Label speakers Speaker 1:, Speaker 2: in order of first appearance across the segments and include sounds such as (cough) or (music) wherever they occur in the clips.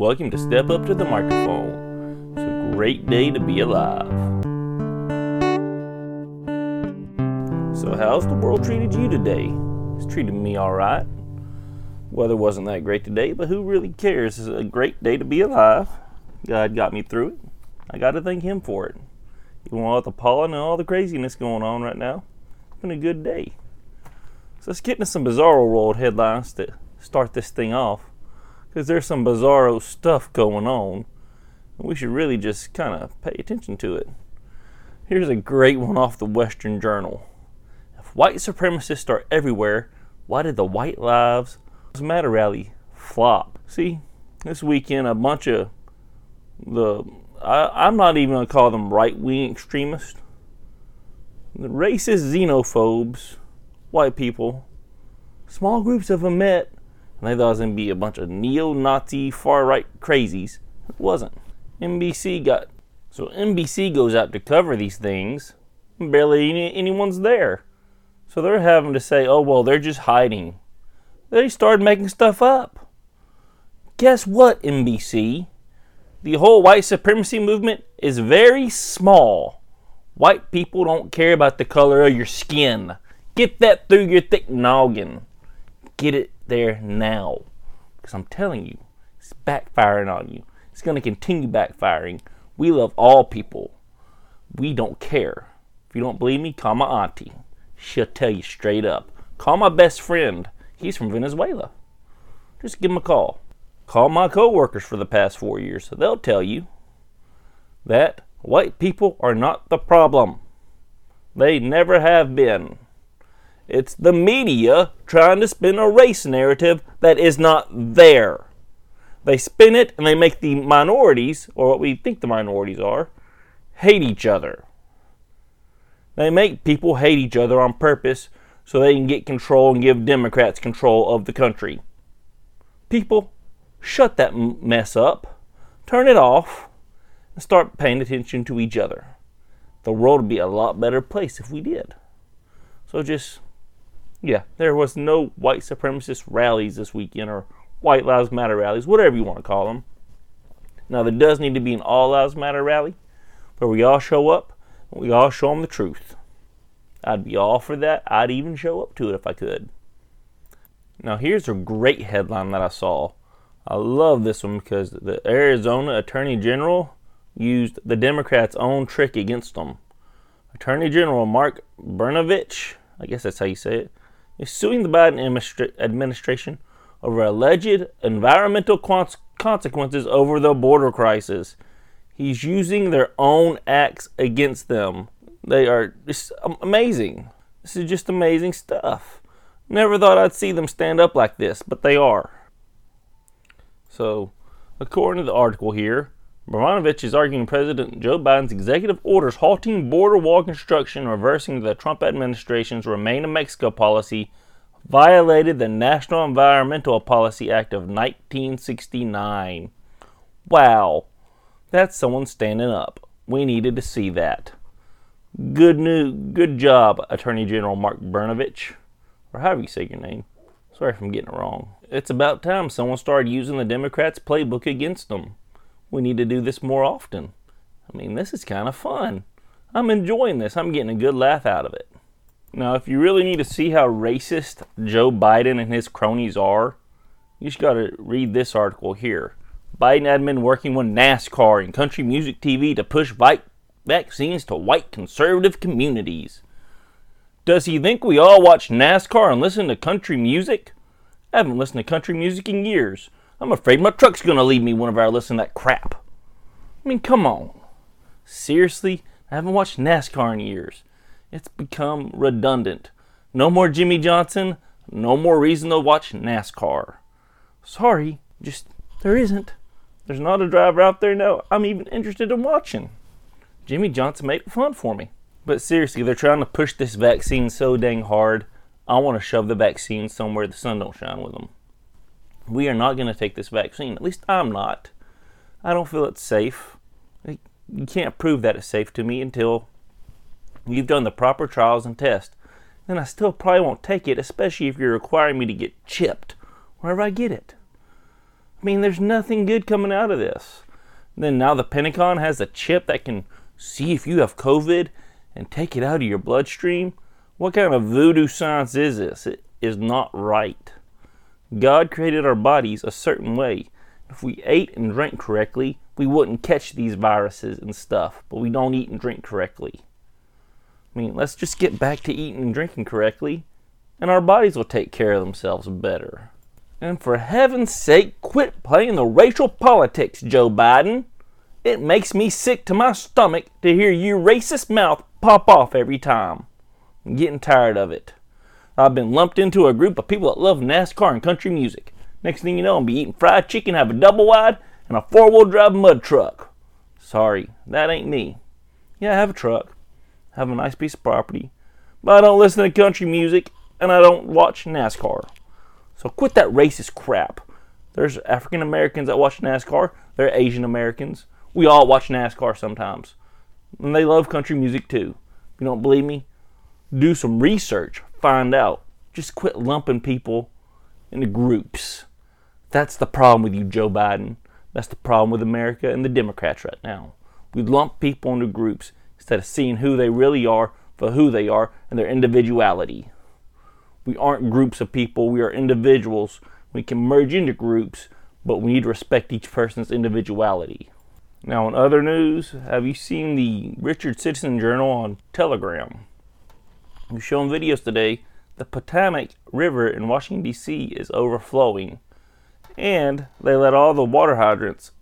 Speaker 1: Welcome to Step Up to the Microphone. It's a great day to be alive. So, how's the world treated you today? It's treated me alright. Weather wasn't that great today, but who really cares? It's a great day to be alive. God got me through it. I got to thank Him for it. Even with the pollen and all the craziness going on right now, it's been a good day. So let's get into some bizarro world headlines to start this thing off because there's some bizarro stuff going on. And we should really just kind of pay attention to it. Here's a great one off the Western Journal. If white supremacists are everywhere, why did the White Lives Matter rally flop? See, this weekend, a bunch of the, I, I'm not even to call them right wing extremists, the racist xenophobes, white people, small groups of them met and they thought it was going to be a bunch of neo Nazi far right crazies. It wasn't. NBC got. So NBC goes out to cover these things, and barely any, anyone's there. So they're having to say, oh, well, they're just hiding. They started making stuff up. Guess what, NBC? The whole white supremacy movement is very small. White people don't care about the color of your skin. Get that through your thick noggin. Get it there now. Because I'm telling you, it's backfiring on you. It's going to continue backfiring. We love all people. We don't care. If you don't believe me, call my auntie. She'll tell you straight up. Call my best friend. He's from Venezuela. Just give him a call. Call my coworkers for the past four years. They'll tell you that white people are not the problem. They never have been. It's the media trying to spin a race narrative that is not there. They spin it and they make the minorities, or what we think the minorities are, hate each other. They make people hate each other on purpose so they can get control and give Democrats control of the country. People, shut that mess up, turn it off, and start paying attention to each other. The world would be a lot better place if we did. So just yeah, there was no white supremacist rallies this weekend or White Lives Matter rallies, whatever you want to call them. Now, there does need to be an All Lives Matter rally where we all show up and we all show them the truth. I'd be all for that. I'd even show up to it if I could. Now, here's a great headline that I saw. I love this one because the Arizona Attorney General used the Democrats' own trick against them. Attorney General Mark Brnovich, I guess that's how you say it, is suing the Biden administration over alleged environmental consequences over the border crisis. He's using their own acts against them. They are just amazing. This is just amazing stuff. Never thought I'd see them stand up like this, but they are. So, according to the article here, Brnovich is arguing President Joe Biden's executive orders halting border wall construction reversing the Trump administration's Remain in Mexico policy violated the National Environmental Policy Act of 1969. Wow, that's someone standing up. We needed to see that. Good news, good job, Attorney General Mark Brnovich, or however you say your name. Sorry if I'm getting it wrong. It's about time someone started using the Democrats' playbook against them we need to do this more often. I mean, this is kind of fun. I'm enjoying this. I'm getting a good laugh out of it. Now, if you really need to see how racist Joe Biden and his cronies are, you just got to read this article here. Biden admin working with NASCAR and country music TV to push vaccines to white conservative communities. Does he think we all watch NASCAR and listen to country music? I haven't listened to country music in years. I'm afraid my truck's gonna leave me whenever I listen to that crap. I mean, come on. Seriously? I haven't watched NASCAR in years. It's become redundant. No more Jimmie Johnson, no more reason to watch NASCAR. Sorry, just there isn't. There's not a driver out there now I'm even interested in watching. Jimmie Johnson made it fun for me. But seriously, they're trying to push this vaccine so dang hard. I want to shove the vaccine somewhere the sun don't shine with them we are not going to take this vaccine. At least I'm not. I don't feel it's safe. You can't prove that it's safe to me until you've done the proper trials and tests. Then I still probably won't take it, especially if you're requiring me to get chipped wherever I get it. I mean, there's nothing good coming out of this. And then now the Pentagon has a chip that can see if you have COVID and take it out of your bloodstream. What kind of voodoo science is this? It is not right. God created our bodies a certain way. If we ate and drank correctly, we wouldn't catch these viruses and stuff, but we don't eat and drink correctly. I mean, let's just get back to eating and drinking correctly, and our bodies will take care of themselves better. And for heaven's sake, quit playing the racial politics, Joe Biden. It makes me sick to my stomach to hear your racist mouth pop off every time. I'm getting tired of it. I've been lumped into a group of people that love NASCAR and country music. Next thing you know, I'll be eating fried chicken, have a double wide, and a four wheel drive mud truck. Sorry, that ain't me. Yeah, I have a truck, I have a nice piece of property, but I don't listen to country music and I don't watch NASCAR. So quit that racist crap. There's African Americans that watch NASCAR, they're Asian Americans. We all watch NASCAR sometimes. And they love country music too. If you don't believe me, do some research, find out. Just quit lumping people into groups. That's the problem with you, Joe Biden. That's the problem with America and the Democrats right now. We lump people into groups instead of seeing who they really are for who they are and their individuality. We aren't groups of people, we are individuals. We can merge into groups, but we need to respect each person's individuality. Now, in other news, have you seen the Richard Citizen Journal on Telegram? We've shown videos today. The Potomac River in Washington, D.C. is overflowing, and they let all the water hydrants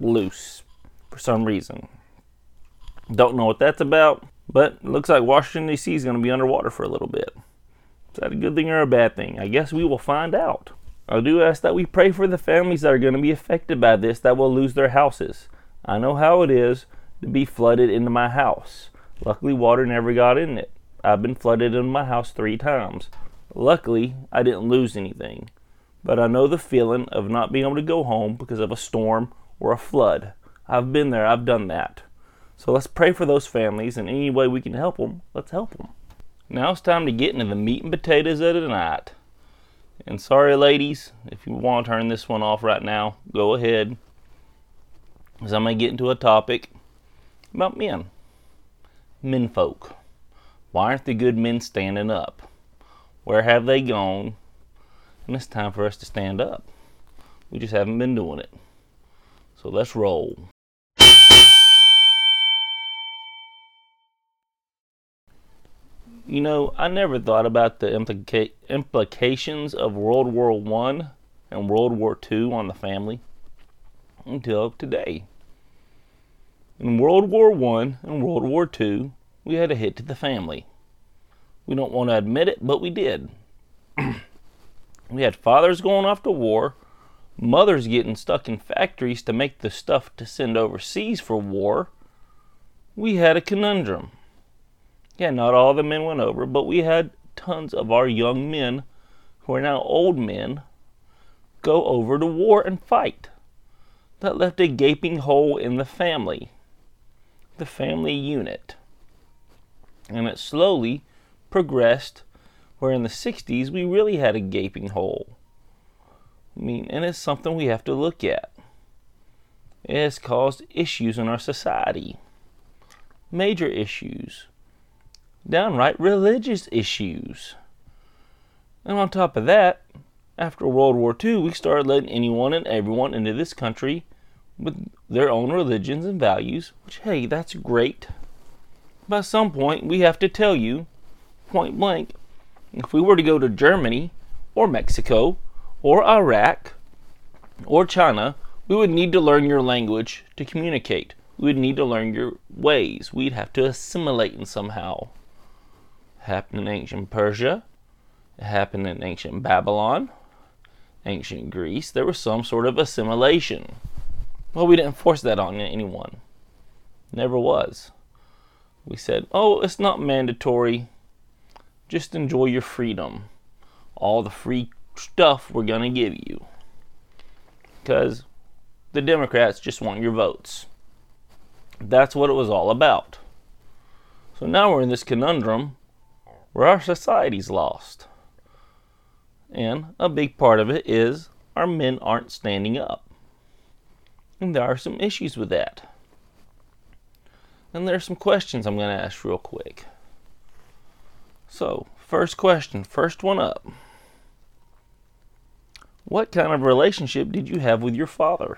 Speaker 1: loose for some reason. Don't know what that's about, but it looks like Washington, D.C. is going to be underwater for a little bit. Is that a good thing or a bad thing? I guess we will find out. I do ask that we pray for the families that are going to be affected by this that will lose their houses. I know how it is to be flooded into my house. Luckily, water never got in it. I've been flooded in my house three times. Luckily, I didn't lose anything. But I know the feeling of not being able to go home because of a storm or a flood. I've been there, I've done that. So let's pray for those families, and any way we can help them, let's help them. Now it's time to get into the meat and potatoes of the night. And sorry, ladies, if you want to turn this one off right now, go ahead Because I'm going to get into a topic about men. Men folk. Why aren't the good men standing up? Where have they gone? And it's time for us to stand up. We just haven't been doing it. So let's roll. You know, I never thought about the implica- implications of World War One and World War Two on the family until today. In World War I and World War II, we had a hit to the family. We don't want to admit it, but we did. (clears throat) we had fathers going off to war, mothers getting stuck in factories to make the stuff to send overseas for war. We had a conundrum. Yeah, not all the men went over, but we had tons of our young men, who are now old men, go over to war and fight that left a gaping hole in the family, the family unit. And it slowly progressed where in the 60s we really had a gaping hole. I mean, and it's something we have to look at. It has caused issues in our society, major issues, downright religious issues. And on top of that, after World War II, we started letting anyone and everyone into this country with their own religions and values, which, hey, that's great. At some point, we have to tell you, point blank, if we were to go to Germany or Mexico or Iraq or China, we would need to learn your language to communicate. We would need to learn your ways. We'd have to assimilate in somehow. It happened in ancient Persia. It happened in ancient Babylon ancient Greece, there was some sort of assimilation. Well, we didn't force that on anyone. Never was. We said, oh, it's not mandatory. Just enjoy your freedom. All the free stuff we're going to give you. Because the Democrats just want your votes. That's what it was all about. So now we're in this conundrum where our society's lost. And a big part of it is our men aren't standing up. And there are some issues with that. And there's some questions I'm going to ask real quick. So, first question, first one up. What kind of relationship did you have with your father?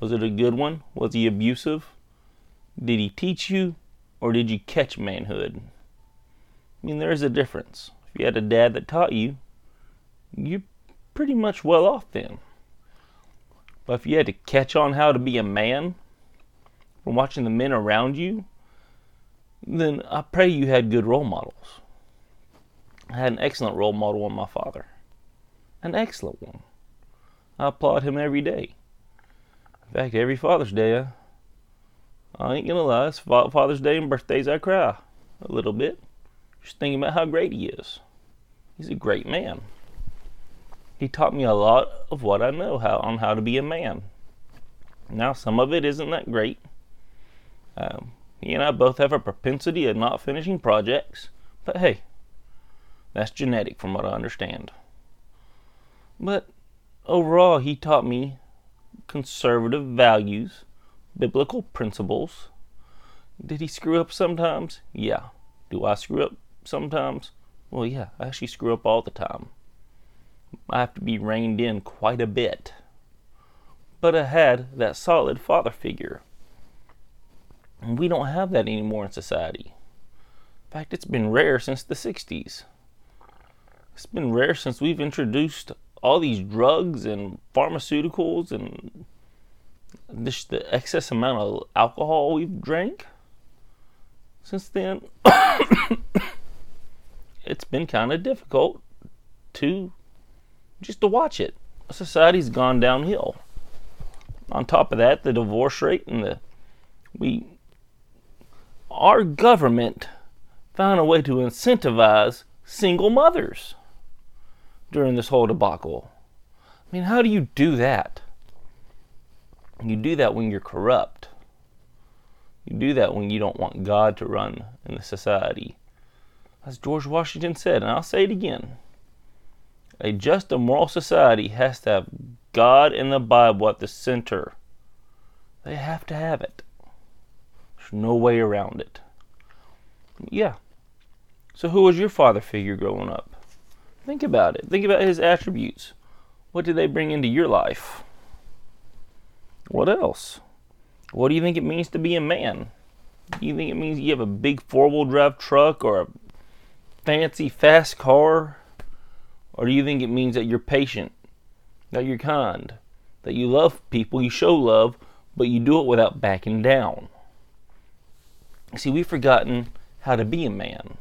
Speaker 1: Was it a good one? Was he abusive? Did he teach you or did you catch manhood? I mean, there is a difference. If you had a dad that taught you, you're pretty much well off then. But if you had to catch on how to be a man from watching the men around you, then I pray you had good role models. I had an excellent role model in my father. An excellent one. I applaud him every day. In fact, every Father's Day, I, ain't gonna lie, it's Father's Day and birthdays, I cry a little bit. Just thinking about how great he is. He's a great man. He taught me a lot of what I know how on how to be a man. Now, some of it isn't that great. Um, he and I both have a propensity of not finishing projects, but hey, that's genetic from what I understand. But overall, he taught me conservative values, biblical principles. Did he screw up sometimes? Yeah. Do I screw up sometimes? Well, yeah, I actually screw up all the time. I have to be reined in quite a bit. But I had that solid father figure. And we don't have that anymore in society. In fact, it's been rare since the 60s. It's been rare since we've introduced all these drugs and pharmaceuticals and the excess amount of alcohol we've drank. Since then, (coughs) it's been kind of difficult to just to watch it. Society's gone downhill. On top of that, the divorce rate and the we our government found a way to incentivize single mothers during this whole debacle. I mean, how do you do that? You do that when you're corrupt. You do that when you don't want God to run in the society. As George Washington said, and I'll say it again a just and moral society has to have God and the Bible at the center. They have to have it. No way around it. Yeah. So, who was your father figure growing up? Think about it. Think about his attributes. What did they bring into your life? What else? What do you think it means to be a man? Do you think it means you have a big four wheel drive truck or a fancy fast car? Or do you think it means that you're patient, that you're kind, that you love people, you show love, but you do it without backing down? See, we've forgotten how to be a man.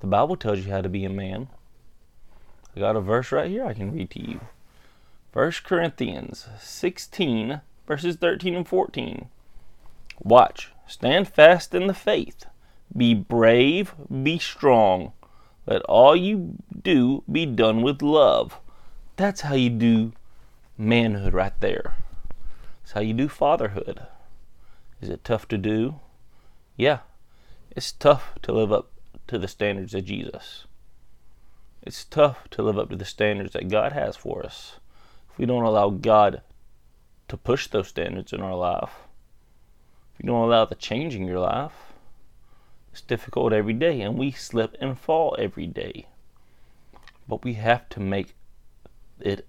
Speaker 1: The Bible tells you how to be a man. I got a verse right here I can read to you. 1 Corinthians 16, verses 13 and 14. Watch, stand fast in the faith, be brave, be strong. Let all you do be done with love. That's how you do manhood right there. That's how you do fatherhood. Is it tough to do? Yeah, it's tough to live up to the standards of Jesus. It's tough to live up to the standards that God has for us if we don't allow God to push those standards in our life. If you don't allow the change in your life, it's difficult every day, and we slip and fall every day. But we have to make it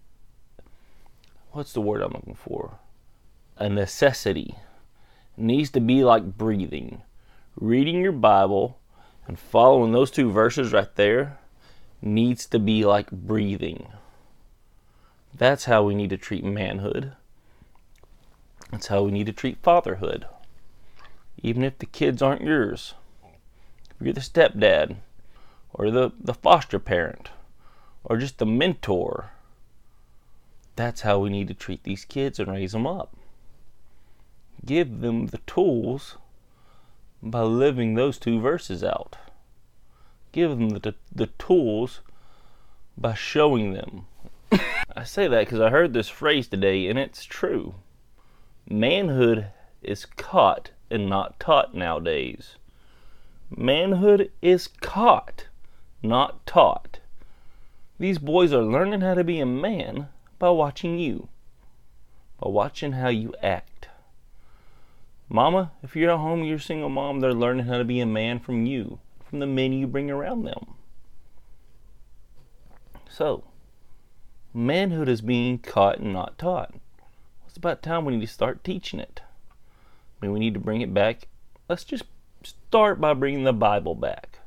Speaker 1: what's the word I'm looking for? A necessity. It needs to be like breathing. Reading your Bible and following those two verses right there needs to be like breathing. That's how we need to treat manhood. That's how we need to treat fatherhood. Even if the kids aren't yours if you're the stepdad, or the, the foster parent, or just the mentor. That's how we need to treat these kids and raise them up. Give them the tools by living those two verses out. Give them the, the tools by showing them. I say that because I heard this phrase today and it's true. Manhood is caught and not taught nowadays. Manhood is caught, not taught. These boys are learning how to be a man by watching you. by watching how you act. Mama, if you're at home, you're a single mom, they're learning how to be a man from you, from the men you bring around them. So, manhood is being caught and not taught. It's about time we need to start teaching it. I mean, we need to bring it back. Let's just start by bringing the Bible back.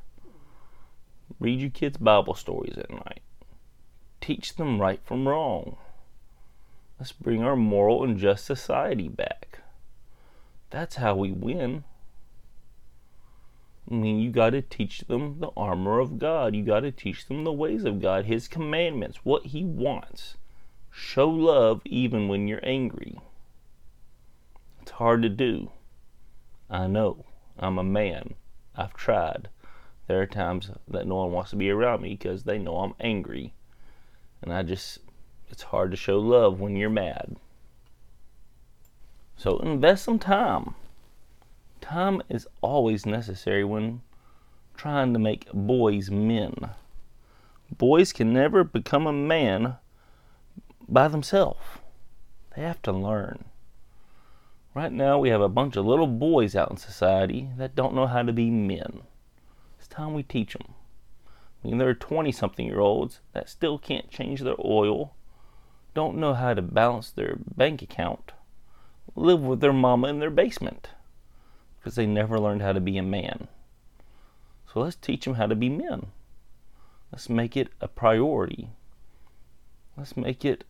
Speaker 1: Read your kids Bible stories at night. Teach them right from wrong. Let's bring our moral and just society back. That's how we win. I mean, you got to teach them the armor of God. You got to teach them the ways of God, His commandments, what He wants. Show love even when you're angry. It's hard to do. I know. I'm a man. I've tried. There are times that no one wants to be around me because they know I'm angry. And I just, it's hard to show love when you're mad. So invest some time. Time is always necessary when trying to make boys men. Boys can never become a man by themselves. They have to learn. Right now, we have a bunch of little boys out in society that don't know how to be men. It's time we teach them. I mean, there are 20 something year olds that still can't change their oil, don't know how to balance their bank account, live with their mama in their basement because they never learned how to be a man. So let's teach them how to be men. Let's make it a priority. Let's make it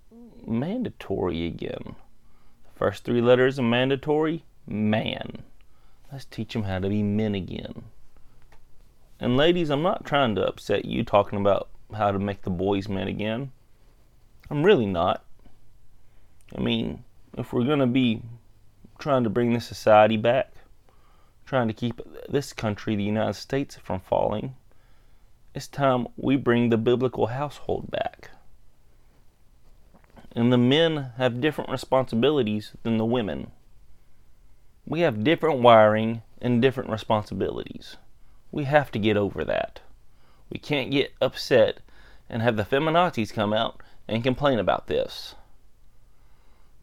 Speaker 1: mandatory again. The first three letters of mandatory man. Let's teach them how to be men again. And ladies, I'm not trying to upset you talking about how to make the boys men again. I'm really not. I mean, if we're going to be trying to bring this society back, trying to keep this country, the United States, from falling, it's time we bring the biblical household back. And the men have different responsibilities than the women. We have different wiring and different responsibilities. We have to get over that. We can't get upset and have the feminazis come out and complain about this.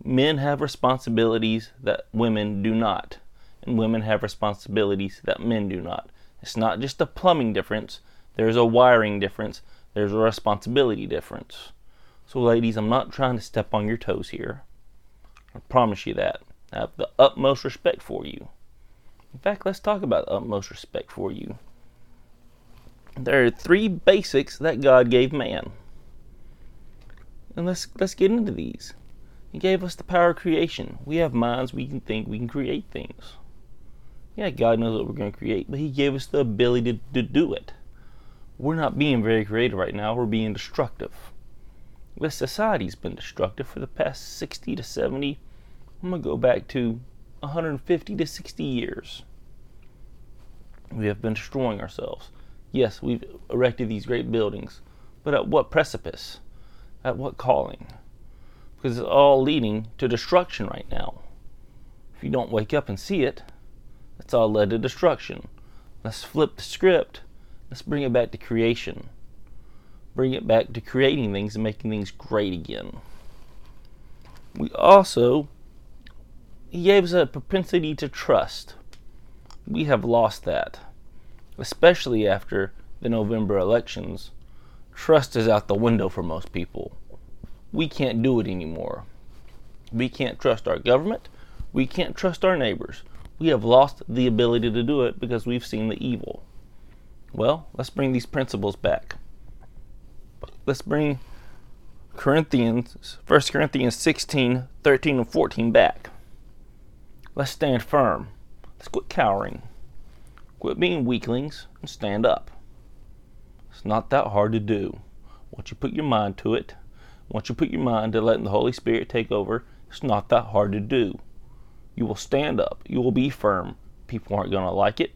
Speaker 1: Men have responsibilities that women do not, and women have responsibilities that men do not. It's not just a plumbing difference, there's a wiring difference, there's a responsibility difference. So, ladies, I'm not trying to step on your toes here. I promise you that. I have the utmost respect for you. In fact, let's talk about the utmost respect for you. There are three basics that God gave man. And let's let's get into these. He gave us the power of creation. We have minds, we can think, we can create things. Yeah, God knows what we're going to create, but He gave us the ability to, to do it. We're not being very creative right now, we're being destructive. This society's been destructive for the past 60 to 70, I'm going to go back to 150 to 60 years. We have been destroying ourselves. Yes, we've erected these great buildings, but at what precipice? At what calling? Because it's all leading to destruction right now. If you don't wake up and see it, it's all led to destruction. Let's flip the script. Let's bring it back to creation bring it back to creating things and making things great again. We also, he gave us a propensity to trust. We have lost that, especially after the November elections. Trust is out the window for most people. We can't do it anymore. We can't trust our government. We can't trust our neighbors. We have lost the ability to do it because we've seen the evil. Well, let's bring these principles back let's bring Corinthians, 1 Corinthians 16, 13, and 14 back. Let's stand firm. Let's quit cowering. Quit being weaklings and stand up. It's not that hard to do. Once you put your mind to it, once you put your mind to letting the Holy Spirit take over, it's not that hard to do. You will stand up. You will be firm. People aren't going to like it.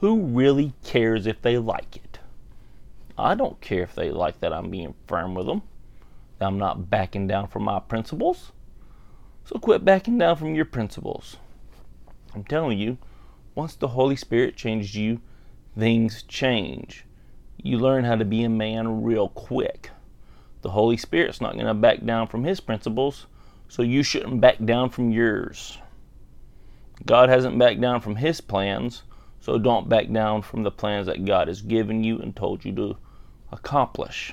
Speaker 1: Who really cares if they like it? I don't care if they like that I'm being firm with them, I'm not backing down from my principles. So quit backing down from your principles. I'm telling you, once the Holy Spirit changes you, things change. You learn how to be a man real quick. The Holy Spirit's not going to back down from his principles, so you shouldn't back down from yours. God hasn't backed down from his plans, so don't back down from the plans that God has given you and told you to accomplish.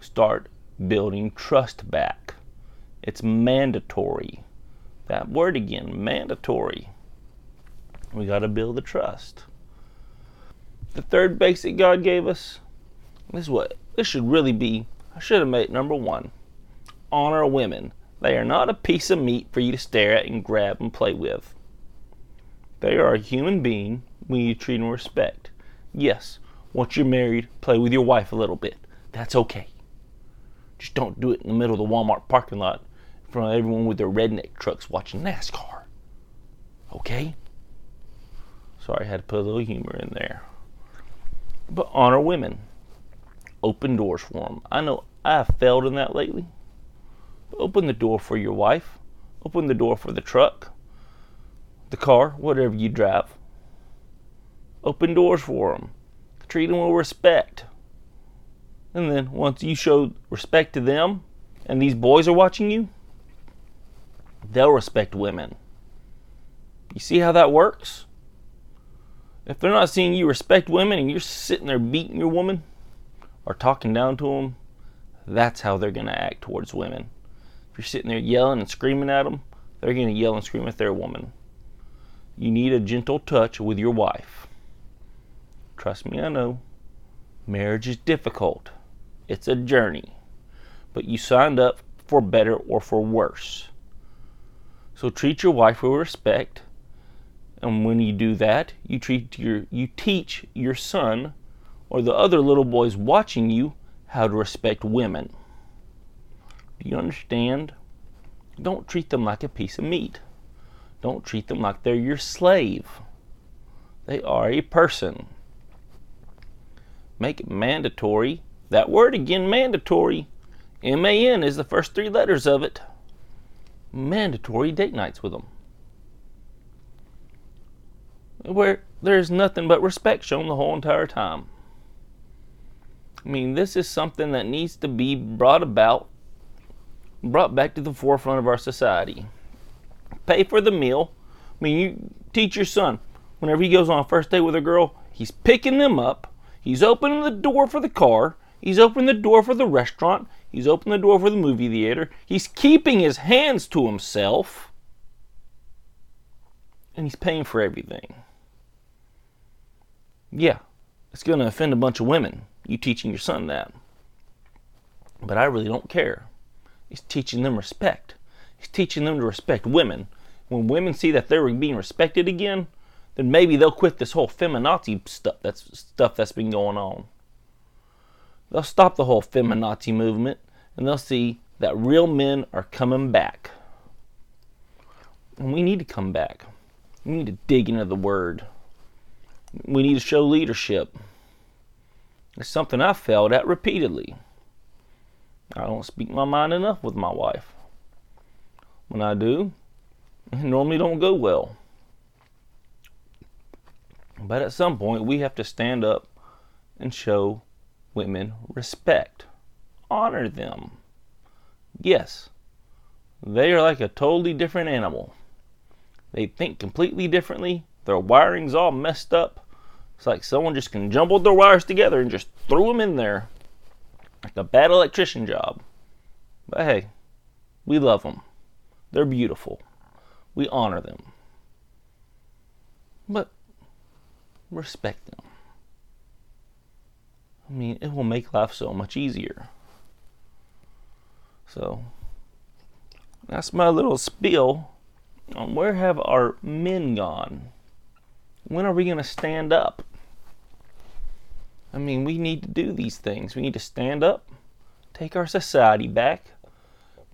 Speaker 1: Start building trust back. It's mandatory. That word again, mandatory. We got to build the trust. The third basic God gave us, this is what this should really be. I should have made number one. Honor women. They are not a piece of meat for you to stare at and grab and play with. They are a human being when you treat them with respect. Yes, once you're married, play with your wife a little bit. That's okay. Just don't do it in the middle of the Walmart parking lot in front of everyone with their redneck trucks watching NASCAR. Okay? Sorry, I had to put a little humor in there. But honor women. Open doors for them. I know I have failed in that lately. Open the door for your wife. Open the door for the truck, the car, whatever you drive. Open doors for them. Treat them with respect. And then once you show respect to them and these boys are watching you, they'll respect women. You see how that works? If they're not seeing you respect women and you're sitting there beating your woman or talking down to them, that's how they're going to act towards women. If you're sitting there yelling and screaming at them, they're going to yell and scream at their woman. You need a gentle touch with your wife. Trust me, I know. Marriage is difficult. It's a journey. But you signed up for better or for worse. So treat your wife with respect. And when you do that, you treat your you teach your son or the other little boys watching you how to respect women. Do you understand? Don't treat them like a piece of meat. Don't treat them like they're your slave. They are a person. Make it mandatory that word again, mandatory. M A N is the first three letters of it. Mandatory date nights with them. Where there's nothing but respect shown the whole entire time. I mean, this is something that needs to be brought about, brought back to the forefront of our society. Pay for the meal. I mean, you teach your son whenever he goes on a first date with a girl, he's picking them up, he's opening the door for the car, He's opening the door for the restaurant. He's opening the door for the movie theater. He's keeping his hands to himself. And he's paying for everything. Yeah, it's going to offend a bunch of women, you teaching your son that. But I really don't care. He's teaching them respect. He's teaching them to respect women. When women see that they're being respected again, then maybe they'll quit this whole feminazi stuff that's stuff that's been going on. They'll stop the whole feminazi movement and they'll see that real men are coming back. And we need to come back. We need to dig into the word. We need to show leadership. It's something I've failed at repeatedly. I don't speak my mind enough with my wife. When I do, it normally don't go well. But at some point, we have to stand up and show women respect. Honor them. Yes, they are like a totally different animal. They think completely differently. Their wiring's all messed up. It's like someone just can jumble their wires together and just threw them in there. Like a bad electrician job. But hey, we love them. They're beautiful. We honor them. But respect them. I mean, it will make life so much easier. So, that's my little spiel on where have our men gone? When are we going to stand up? I mean, we need to do these things. We need to stand up, take our society back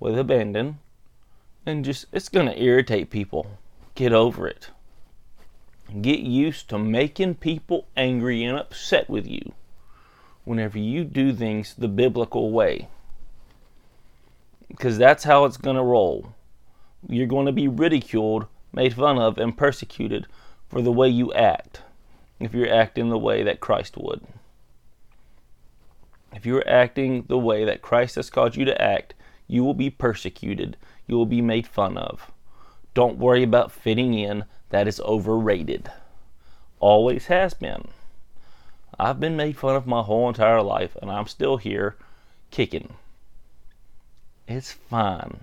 Speaker 1: with abandon, and just, it's going to irritate people. Get over it. Get used to making people angry and upset with you whenever you do things the biblical way. Because that's how it's going to roll. You're going to be ridiculed, made fun of, and persecuted for the way you act if you're acting the way that Christ would. If you're acting the way that Christ has called you to act, You will be persecuted. You will be made fun of. Don't worry about fitting in. That is overrated. Always has been. I've been made fun of my whole entire life, and I'm still here kicking. It's fine.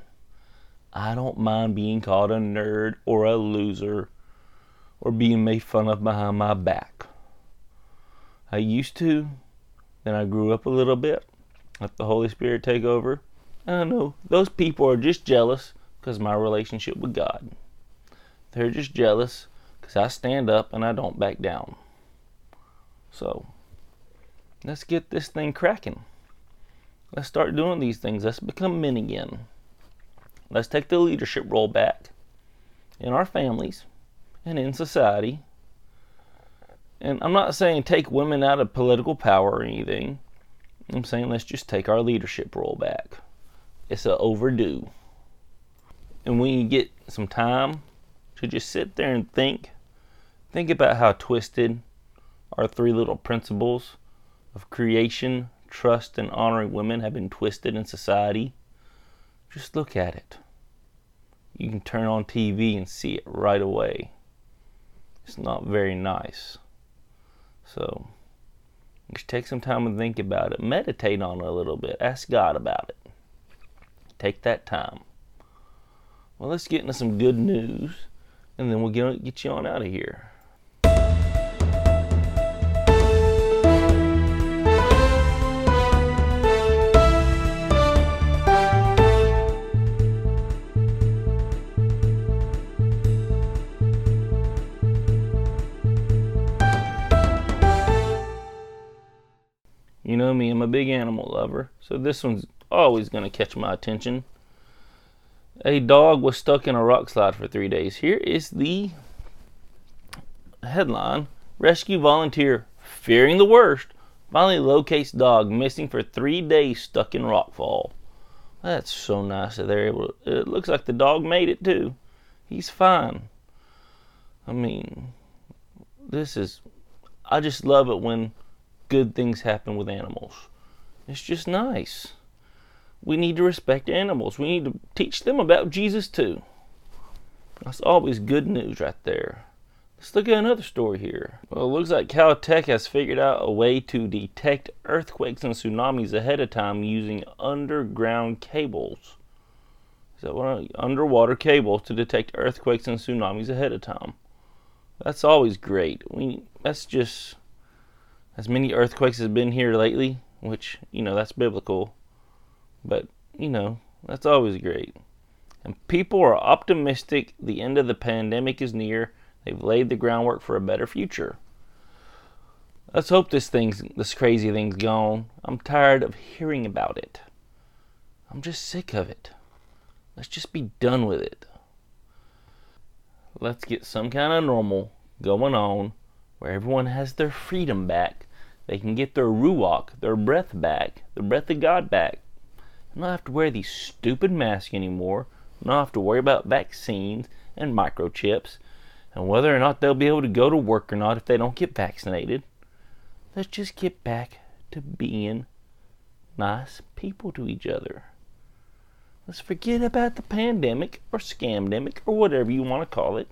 Speaker 1: I don't mind being called a nerd or a loser or being made fun of behind my back. I used to, then I grew up a little bit, let the Holy Spirit take over. And I know those people are just jealous because my relationship with God. They're just jealous because I stand up and I don't back down. So, let's get this thing cracking. Let's start doing these things. Let's become men again. Let's take the leadership role back in our families and in society. And I'm not saying take women out of political power or anything. I'm saying let's just take our leadership role back. It's a overdue. And when you get some time to just sit there and think, think about how twisted our three little principles of creation, trust, and honoring women have been twisted in society. Just look at it. You can turn on TV and see it right away. It's not very nice. So, just take some time and think about it. Meditate on it a little bit. Ask God about it. Take that time. Well, let's get into some good news, and then we'll get, get you on out of here. A big animal lover, so this one's always going to catch my attention. A dog was stuck in a rock slide for three days. Here is the headline Rescue volunteer fearing the worst finally locates dog missing for three days stuck in rockfall. That's so nice that they're able to. It looks like the dog made it too. He's fine. I mean, this is. I just love it when good things happen with animals. It's just nice. We need to respect animals. We need to teach them about Jesus too. That's always good news right there. Let's look at another story here. Well, it looks like Caltech has figured out a way to detect earthquakes and tsunamis ahead of time using underground cables. Is that what? Underwater cables to detect earthquakes and tsunamis ahead of time. That's always great. We that's just as many earthquakes has been here lately, which, you know, that's biblical. But, you know, that's always great. And people are optimistic the end of the pandemic is near. They've laid the groundwork for a better future. Let's hope this thing's this crazy thing's gone. I'm tired of hearing about it. I'm just sick of it. Let's just be done with it. Let's get some kind of normal going on where everyone has their freedom back. They can get their ruach, their breath back, the breath of God back. And not have to wear these stupid masks anymore. Not have to worry about vaccines and microchips and whether or not they'll be able to go to work or not if they don't get vaccinated. Let's just get back to being nice people to each other. Let's forget about the pandemic or scamdemic or whatever you want to call it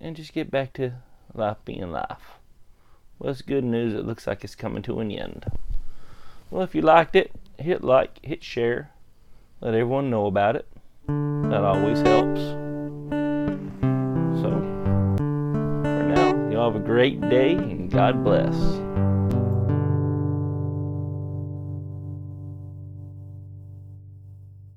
Speaker 1: and just get back to life being life. Well, it's good news. It looks like it's coming to an end. Well, if you liked it, hit like, hit share, let everyone know about it. That always helps. So, for now, y'all have a great day and God bless.